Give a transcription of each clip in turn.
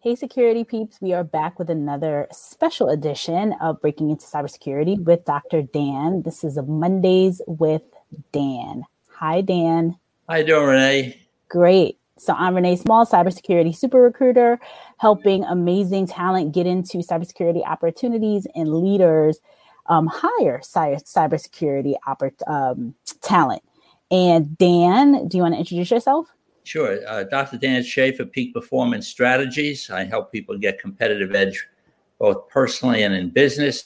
Hey, security peeps, we are back with another special edition of Breaking into Cybersecurity with Dr. Dan. This is a Mondays with Dan. Hi, Dan. How you doing, Renee? Great. So I'm Renee Small, cybersecurity super recruiter, helping amazing talent get into cybersecurity opportunities and leaders um, hire cybersecurity oppor- um, talent. And Dan, do you want to introduce yourself? Sure. Uh, Dr. Dan Schaefer, Peak Performance Strategies. I help people get competitive edge both personally and in business,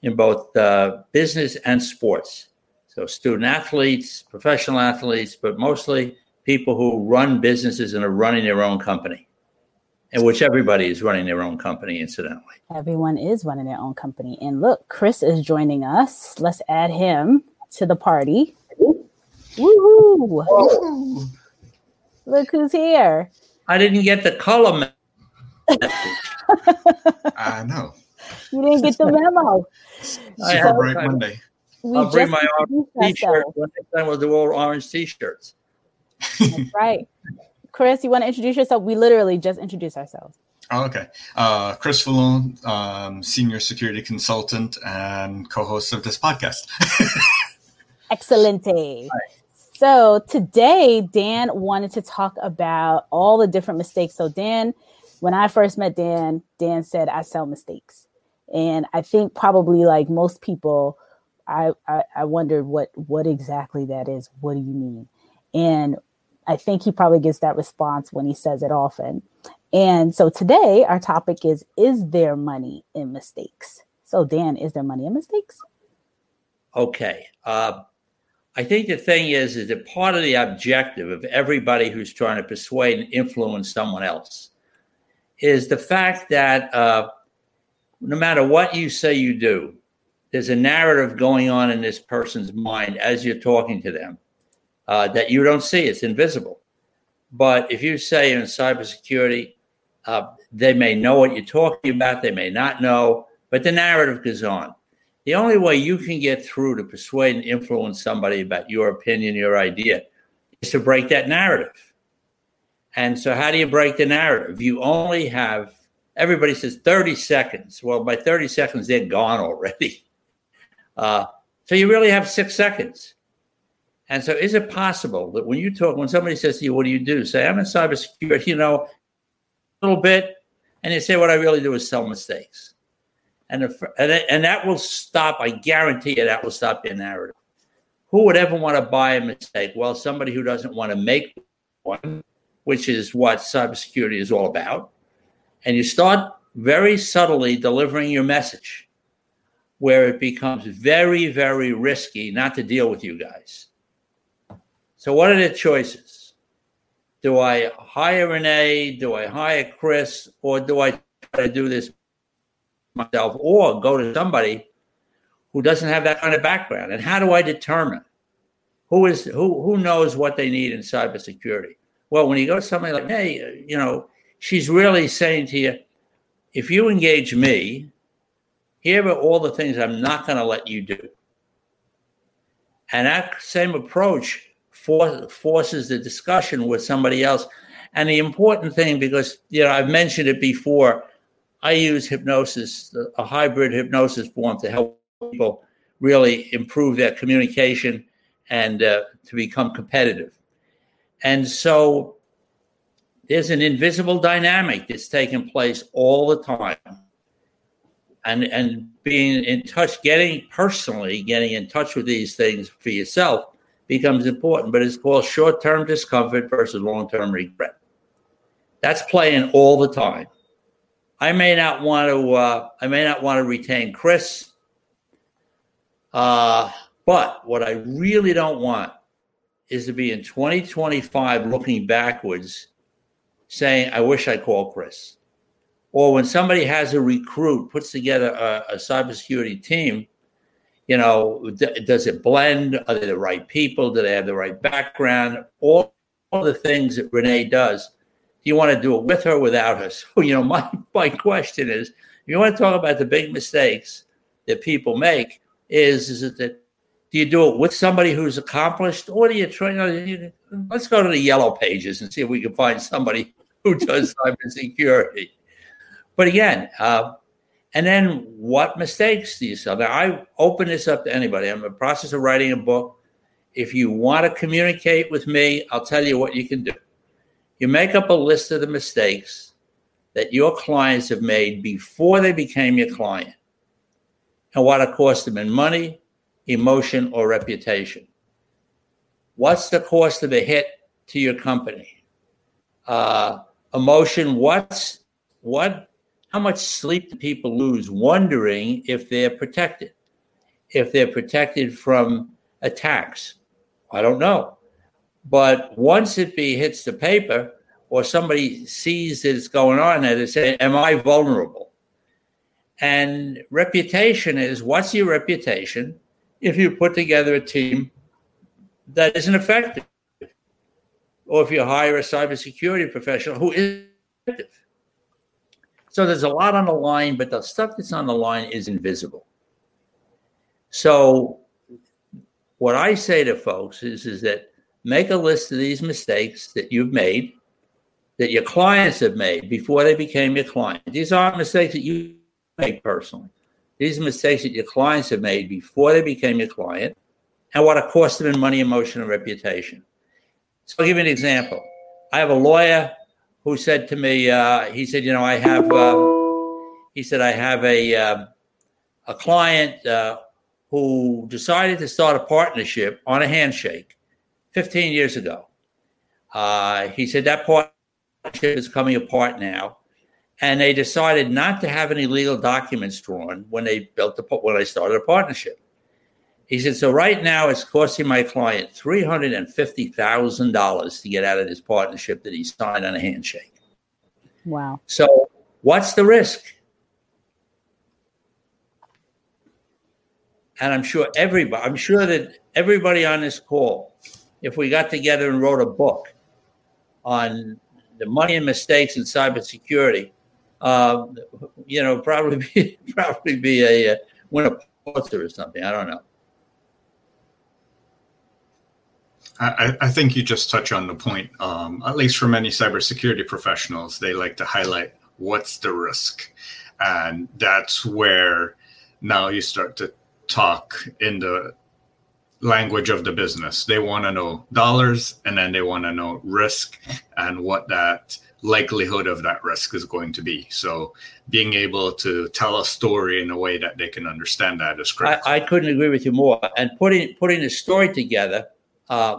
in both uh, business and sports. So, student athletes, professional athletes, but mostly people who run businesses and are running their own company, in which everybody is running their own company, incidentally. Everyone is running their own company. And look, Chris is joining us. Let's add him to the party. Woohoo! Look who's here. I didn't get the color message. I know. You didn't get the memo. I so, break Monday. I'll bring my orange t-shirt. Next time we'll do all orange t-shirts. That's right. Chris, you want to introduce yourself? We literally just introduced ourselves. Oh, okay. Uh, Chris Foulon, um, senior security consultant and co-host of this podcast. Excelente. So today, Dan wanted to talk about all the different mistakes. So Dan, when I first met Dan, Dan said I sell mistakes, and I think probably like most people, I I, I wondered what what exactly that is. What do you mean? And I think he probably gets that response when he says it often. And so today, our topic is: Is there money in mistakes? So Dan, is there money in mistakes? Okay. Uh, I think the thing is, is that part of the objective of everybody who's trying to persuade and influence someone else is the fact that uh, no matter what you say you do, there's a narrative going on in this person's mind as you're talking to them uh, that you don't see. It's invisible. But if you say in cybersecurity, uh, they may know what you're talking about, they may not know, but the narrative goes on the only way you can get through to persuade and influence somebody about your opinion, your idea, is to break that narrative. And so, how do you break the narrative? You only have, everybody says 30 seconds. Well, by 30 seconds, they're gone already. Uh, so, you really have six seconds. And so, is it possible that when you talk, when somebody says to you, What do you do? Say, I'm in cybersecurity, you know, a little bit. And you say, What I really do is sell mistakes and if, and, and that will stop. I guarantee you that will stop their narrative. Who would ever want to buy a mistake? Well, somebody who doesn't want to make one, which is what cybersecurity is all about. And you start very subtly delivering your message, where it becomes very, very risky not to deal with you guys. So, what are the choices? Do I hire Renee? Do I hire Chris? Or do I try to do this myself or go to somebody who doesn't have that kind of background. And how do I determine who is who who knows what they need in cybersecurity? Well, when you go to somebody like, hey, uh, you know, she's really saying to you, if you engage me, here are all the things I'm not going to let you do. And that same approach for, forces the discussion with somebody else. And the important thing, because you know, I've mentioned it before, I use hypnosis, a hybrid hypnosis form to help people really improve their communication and uh, to become competitive. And so there's an invisible dynamic that's taking place all the time. And, and being in touch, getting personally, getting in touch with these things for yourself becomes important, but it's called short term discomfort versus long term regret. That's playing all the time. I may not want to. Uh, I may not want to retain Chris. Uh, but what I really don't want is to be in 2025 looking backwards, saying, "I wish I called Chris." Or when somebody has a recruit, puts together a, a cybersecurity team, you know, d- does it blend? Are they the right people? Do they have the right background? All, all the things that Renee does you want to do it with her without her? So, you know, my, my question is, if you want to talk about the big mistakes that people make, is, is it that do you do it with somebody who's accomplished, or do you try? You know, let's go to the yellow pages and see if we can find somebody who does cybersecurity. but again, uh, and then what mistakes do you sell? Now, I open this up to anybody. I'm in the process of writing a book. If you want to communicate with me, I'll tell you what you can do. You make up a list of the mistakes that your clients have made before they became your client and what it cost them in money, emotion, or reputation. What's the cost of a hit to your company? Uh, emotion, what's what how much sleep do people lose wondering if they're protected? If they're protected from attacks? I don't know. But once it be hits the paper or somebody sees that it's going on there, they say, Am I vulnerable? And reputation is what's your reputation if you put together a team that isn't effective? Or if you hire a cybersecurity professional who is effective? So there's a lot on the line, but the stuff that's on the line is invisible. So what I say to folks is, is that make a list of these mistakes that you've made, that your clients have made before they became your client. These aren't mistakes that you made personally. These are mistakes that your clients have made before they became your client and what it cost them in money, emotion, and reputation. So I'll give you an example. I have a lawyer who said to me, uh, he said, you know, I have, uh, he said, I have a, uh, a client uh, who decided to start a partnership on a handshake 15 years ago. Uh, he said that partnership is coming apart now. And they decided not to have any legal documents drawn when they built the when they started a partnership. He said, so right now it's costing my client $350,000 to get out of this partnership that he signed on a handshake. Wow. So what's the risk? And I'm sure everybody, I'm sure that everybody on this call, if we got together and wrote a book on the money and mistakes in cybersecurity, uh, you know, probably be, probably be a, a win a Pulitzer or something. I don't know. I, I, think you just touch on the point. Um, at least for many cybersecurity professionals, they like to highlight what's the risk, and that's where now you start to talk in the language of the business. They want to know dollars, and then they want to know risk and what that likelihood of that risk is going to be. So, being able to tell a story in a way that they can understand that is critical. I, I couldn't agree with you more. And putting putting a story together uh,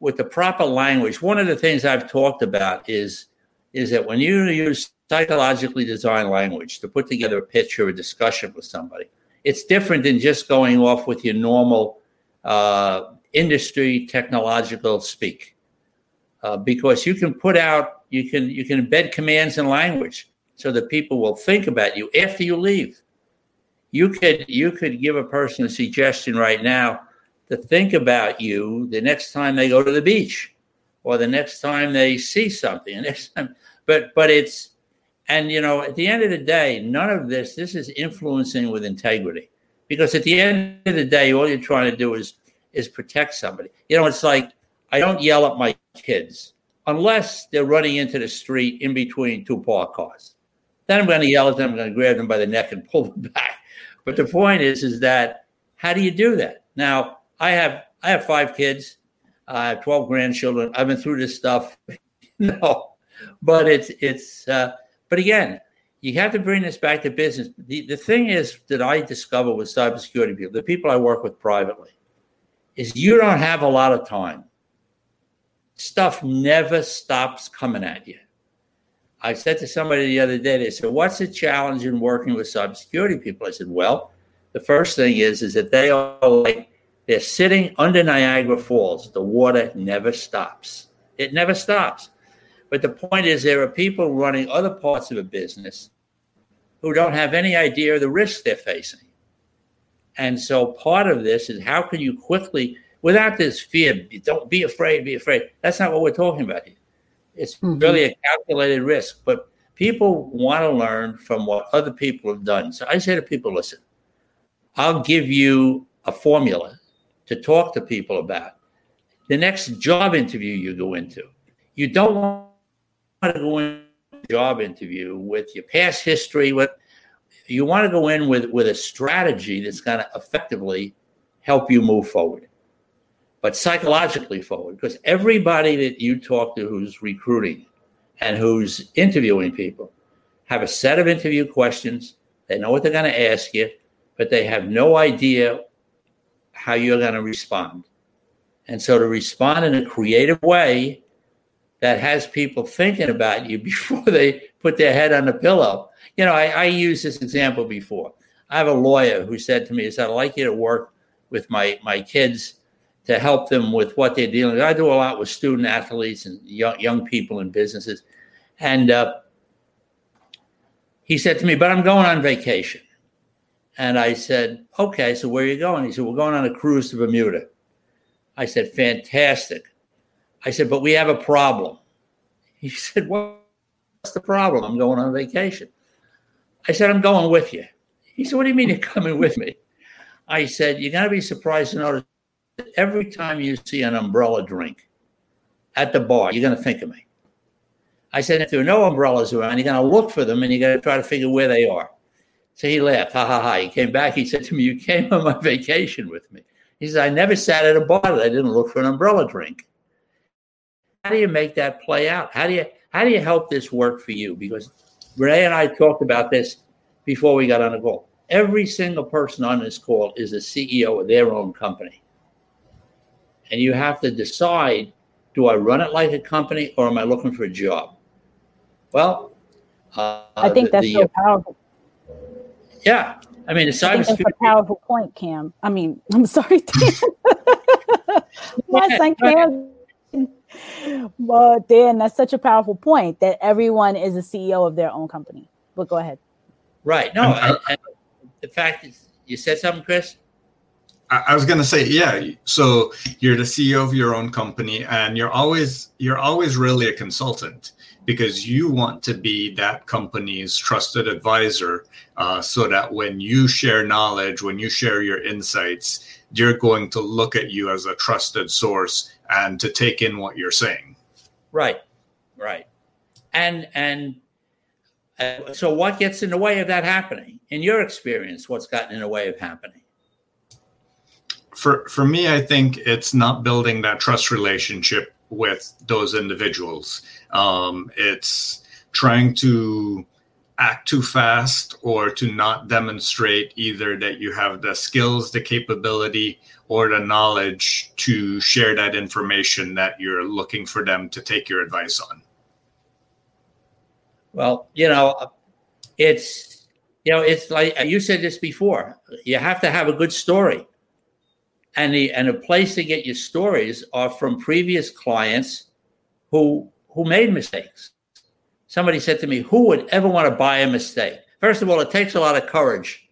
with the proper language. One of the things I've talked about is is that when you use psychologically designed language to put together a pitch or a discussion with somebody, it's different than just going off with your normal uh, industry technological speak, uh, because you can put out you can you can embed commands in language so that people will think about you after you leave. You could you could give a person a suggestion right now to think about you the next time they go to the beach or the next time they see something. Next time, but but it's and you know at the end of the day, none of this this is influencing with integrity because at the end of the day, all you're trying to do is is protect somebody. You know, it's like I don't yell at my kids unless they're running into the street in between two parked cars. Then I'm going to yell at them. I'm going to grab them by the neck and pull them back. But the point is, is that how do you do that? Now, I have I have five kids. I have twelve grandchildren. I've been through this stuff. no, but it's it's. Uh, but again, you have to bring this back to business. The the thing is that I discover with cybersecurity people, the people I work with privately, is you don't have a lot of time. Stuff never stops coming at you. I said to somebody the other day, they said, What's the challenge in working with cybersecurity people? I said, Well, the first thing is, is that they are like they're sitting under Niagara Falls. The water never stops. It never stops. But the point is, there are people running other parts of a business who don't have any idea of the risks they're facing. And so part of this is how can you quickly, without this fear, don't be afraid, be afraid. That's not what we're talking about here. It's mm-hmm. really a calculated risk. But people want to learn from what other people have done. So I say to people, listen, I'll give you a formula to talk to people about. The next job interview you go into, you don't want to go into job interview with your past history, with you want to go in with with a strategy that's going to effectively help you move forward, but psychologically forward. Because everybody that you talk to who's recruiting and who's interviewing people have a set of interview questions. They know what they're going to ask you, but they have no idea how you're going to respond. And so to respond in a creative way that has people thinking about you before they put their head on the pillow. You know, I, I used this example before. I have a lawyer who said to me, he said, I'd like you to work with my, my kids to help them with what they're dealing with. I do a lot with student athletes and young, young people in businesses. And uh, he said to me, but I'm going on vacation. And I said, okay, so where are you going? He said, we're going on a cruise to Bermuda. I said, fantastic. I said, but we have a problem. He said, what's the problem? I'm going on vacation. I said, I'm going with you. He said, what do you mean you're coming with me? I said, you're going to be surprised to notice that every time you see an umbrella drink at the bar, you're going to think of me. I said, if there are no umbrellas around, you're going to look for them and you're going to try to figure where they are. So he laughed, ha ha ha. He came back. He said to me, You came on my vacation with me. He said, I never sat at a bar that I didn't look for an umbrella drink. How do you make that play out? How do you how do you help this work for you? Because Renee and I talked about this before we got on the call. Every single person on this call is a CEO of their own company. And you have to decide do I run it like a company or am I looking for a job? Well, uh, I think that's the, so powerful. Yeah. I mean, I think that's a powerful point, Cam. I mean, I'm sorry, My son Cam. But Dan, that's such a powerful point that everyone is a CEO of their own company. But go ahead. Right. No, and, and the fact is, you said something, Chris. I was going to say, yeah. So you're the CEO of your own company, and you're always you're always really a consultant because you want to be that company's trusted advisor uh, so that when you share knowledge when you share your insights they're going to look at you as a trusted source and to take in what you're saying. Right right. And and uh, so what gets in the way of that happening? In your experience what's gotten in the way of happening? For for me i think it's not building that trust relationship with those individuals. Um, it's trying to act too fast or to not demonstrate either that you have the skills, the capability, or the knowledge to share that information that you're looking for them to take your advice on. Well, you know, it's you know, it's like uh, you said this before. You have to have a good story and the and a place to get your stories are from previous clients who who made mistakes. Somebody said to me, "Who would ever want to buy a mistake?" First of all, it takes a lot of courage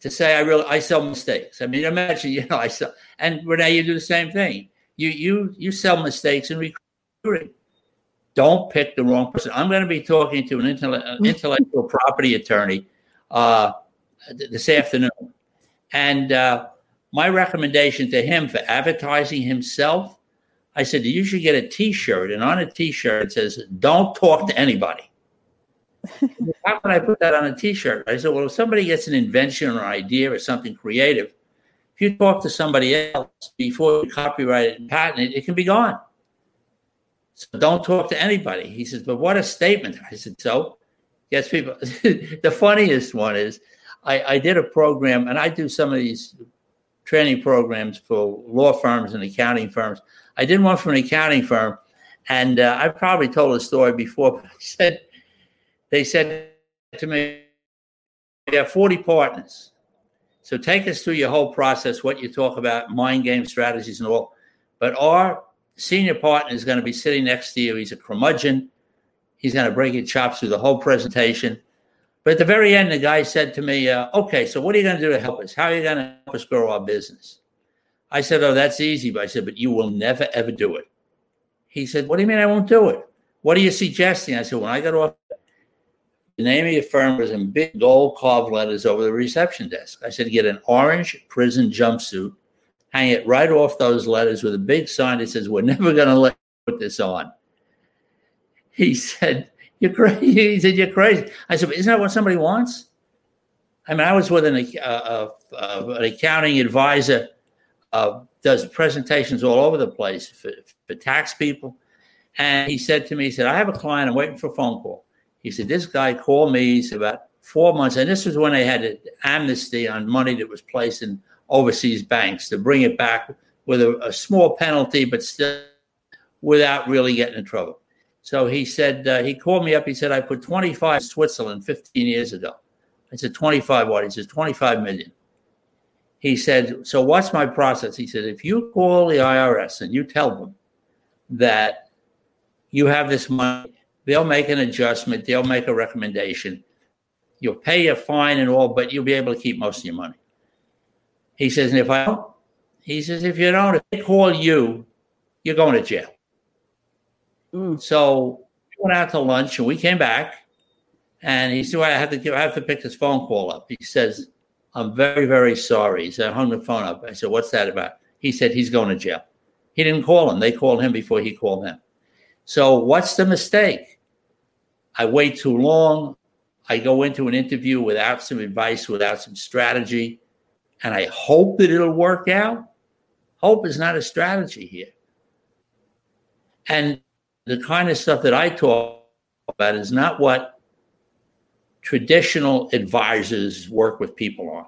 to say, "I really I sell mistakes." I mean, imagine you know I sell, and Renee, you do the same thing. You you you sell mistakes in recruiting. Don't pick the wrong person. I'm going to be talking to an intellectual property attorney uh, this afternoon, and. Uh, my recommendation to him for advertising himself, I said, you should get a t shirt. And on a t shirt, it says, don't talk to anybody. How can I put that on a t shirt? I said, well, if somebody gets an invention or an idea or something creative, if you talk to somebody else before you copyright it and patent it, it can be gone. So don't talk to anybody. He says, but what a statement. I said, so yes, people. the funniest one is I, I did a program and I do some of these training programs for law firms and accounting firms. I did one for an accounting firm, and uh, I've probably told the story before. But I said they said to me, "We have 40 partners, so take us through your whole process, what you talk about, mind game strategies, and all." But our senior partner is going to be sitting next to you. He's a curmudgeon. He's going to break your chops through the whole presentation. But at the very end, the guy said to me, uh, okay, so what are you going to do to help us? How are you going to help us grow our business? I said, oh, that's easy. But I said, but you will never, ever do it. He said, what do you mean I won't do it? What are you suggesting? I said, when I got off, the name of your firm was in big gold carved letters over the reception desk. I said, get an orange prison jumpsuit, hang it right off those letters with a big sign that says, we're never going to let put this on. He said, You're crazy. He said, You're crazy. I said, Isn't that what somebody wants? I mean, I was with an, uh, uh, uh, an accounting advisor, uh, does presentations all over the place for, for tax people. And he said to me, He said, I have a client, I'm waiting for a phone call. He said, This guy called me. He's about four months. And this was when they had an amnesty on money that was placed in overseas banks to bring it back with a, a small penalty, but still without really getting in trouble. So he said, uh, he called me up. He said, I put 25 in Switzerland 15 years ago. I said, 25 what? He says, 25 million. He said, so what's my process? He said, if you call the IRS and you tell them that you have this money, they'll make an adjustment, they'll make a recommendation. You'll pay a fine and all, but you'll be able to keep most of your money. He says, and if I don't, he says, if you don't, if they call you, you're going to jail. Mm. So we went out to lunch and we came back and he said, well, I have to give, I have to pick this phone call up. He says, I'm very, very sorry. Said, I hung the phone up. I said, what's that about? He said, he's going to jail. He didn't call him. They called him before he called them. So what's the mistake? I wait too long. I go into an interview without some advice, without some strategy, and I hope that it'll work out. Hope is not a strategy here. And the kind of stuff that I talk about is not what traditional advisors work with people on.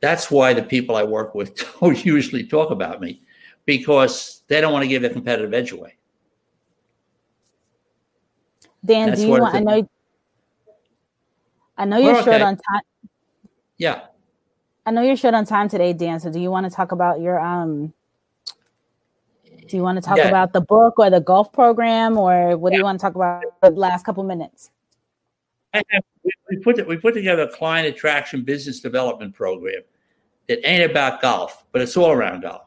That's why the people I work with don't usually talk about me because they don't want to give their competitive edge away. Dan, do you want? I know. I know you're short on time. Yeah. I know you're short on time today, Dan. So, do you want to talk about your um? Do you want to talk yeah. about the book or the golf program, or what yeah. do you want to talk about the last couple minutes? We, put we put together a client attraction business development program that ain't about golf, but it's all around golf.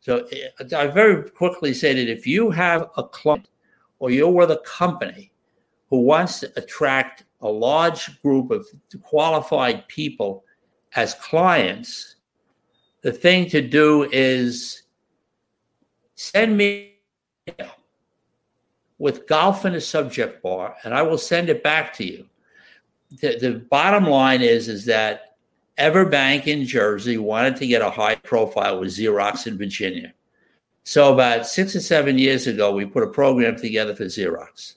So eh, I very quickly say that if you have a client or you're with a company who wants to attract a large group of qualified people as clients, the thing to do is send me with golf in the subject bar, and I will send it back to you. The, the bottom line is, is that Everbank in Jersey wanted to get a high profile with Xerox in Virginia. So about six or seven years ago, we put a program together for Xerox.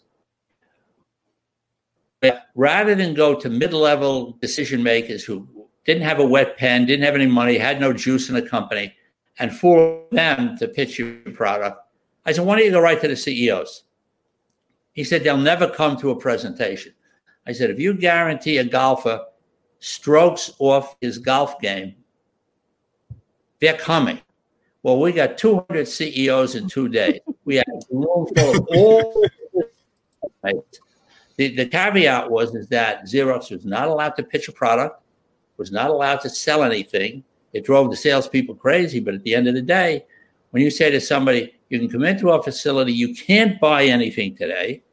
Rather than go to mid-level decision makers who didn't have a wet pen, didn't have any money, had no juice in the company, and for them to pitch your product, I said, why don't you go right to the CEOs? He said, they'll never come to a presentation. I said, if you guarantee a golfer strokes off his golf game, they're coming. Well, we got 200 CEOs in two days. We had room full all. The, the caveat was is that Xerox was not allowed to pitch a product, was not allowed to sell anything. It drove the salespeople crazy. But at the end of the day, when you say to somebody, you can come into our facility, you can't buy anything today.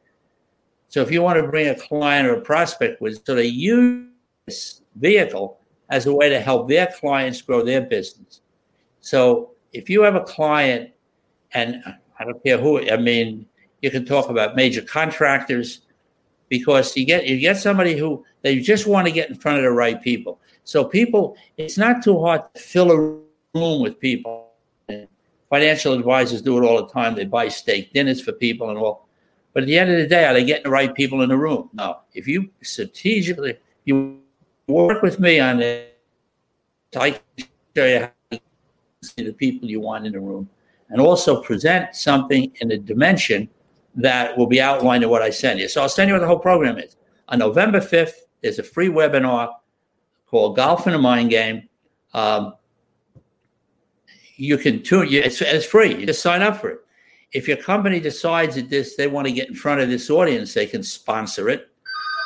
So if you want to bring a client or a prospect with, so they use this vehicle as a way to help their clients grow their business. So if you have a client, and I don't care who, I mean, you can talk about major contractors because you get you get somebody who they just want to get in front of the right people. So people, it's not too hard to fill a room with people. Financial advisors do it all the time. They buy steak dinners for people and all. But at the end of the day, are they getting the right people in the room? No. If you strategically you work with me on it, I can show you how to see the people you want in the room, and also present something in a dimension that will be outlined in what I send you. So I'll send you what the whole program is. On November 5th, there's a free webinar called Golf in a Mind Game. Um, you can tune you, it's, it's free. You just sign up for it. If your company decides that this they want to get in front of this audience, they can sponsor it.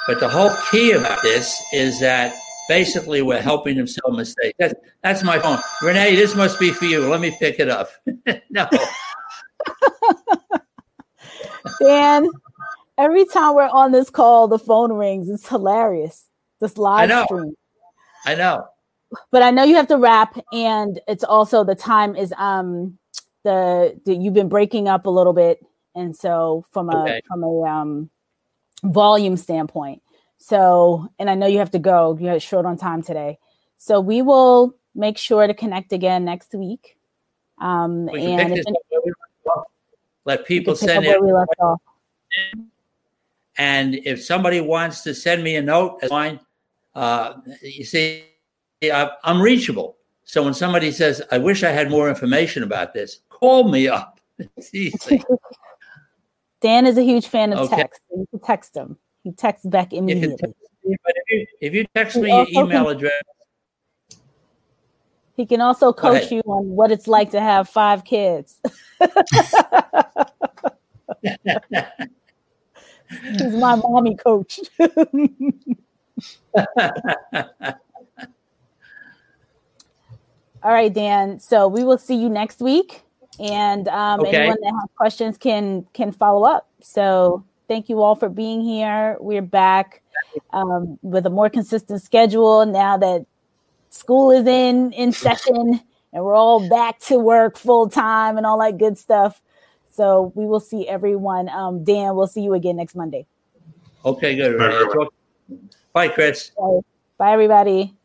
But the whole key about this is that basically we're helping them sell mistakes. That's, that's my phone. Renee, this must be for you. Let me pick it up. no. Dan, every time we're on this call, the phone rings. It's hilarious. This live I know. stream. I know. But I know you have to wrap, and it's also the time is um the, the you've been breaking up a little bit, and so from a okay. from a um volume standpoint. So, and I know you have to go, you're short on time today. So we will make sure to connect again next week. Um, we and if let people send in. And if somebody wants to send me a note, that's fine. Uh, you see, I'm reachable. So when somebody says, I wish I had more information about this, call me up. It's easy. Dan is a huge fan of okay. text. You can text him. He texts back immediately. Text me, if you, if you text me your email can, address, he can also coach you on what it's like to have five kids. He's my mommy coach. All right, Dan. So we will see you next week, and um, okay. anyone that has questions can can follow up. So thank you all for being here. We're back um, with a more consistent schedule now that school is in in session and we're all back to work full time and all that good stuff. So we will see everyone. Um, Dan, we'll see you again next Monday. Okay, good. Bye, Chris. Bye, Bye everybody.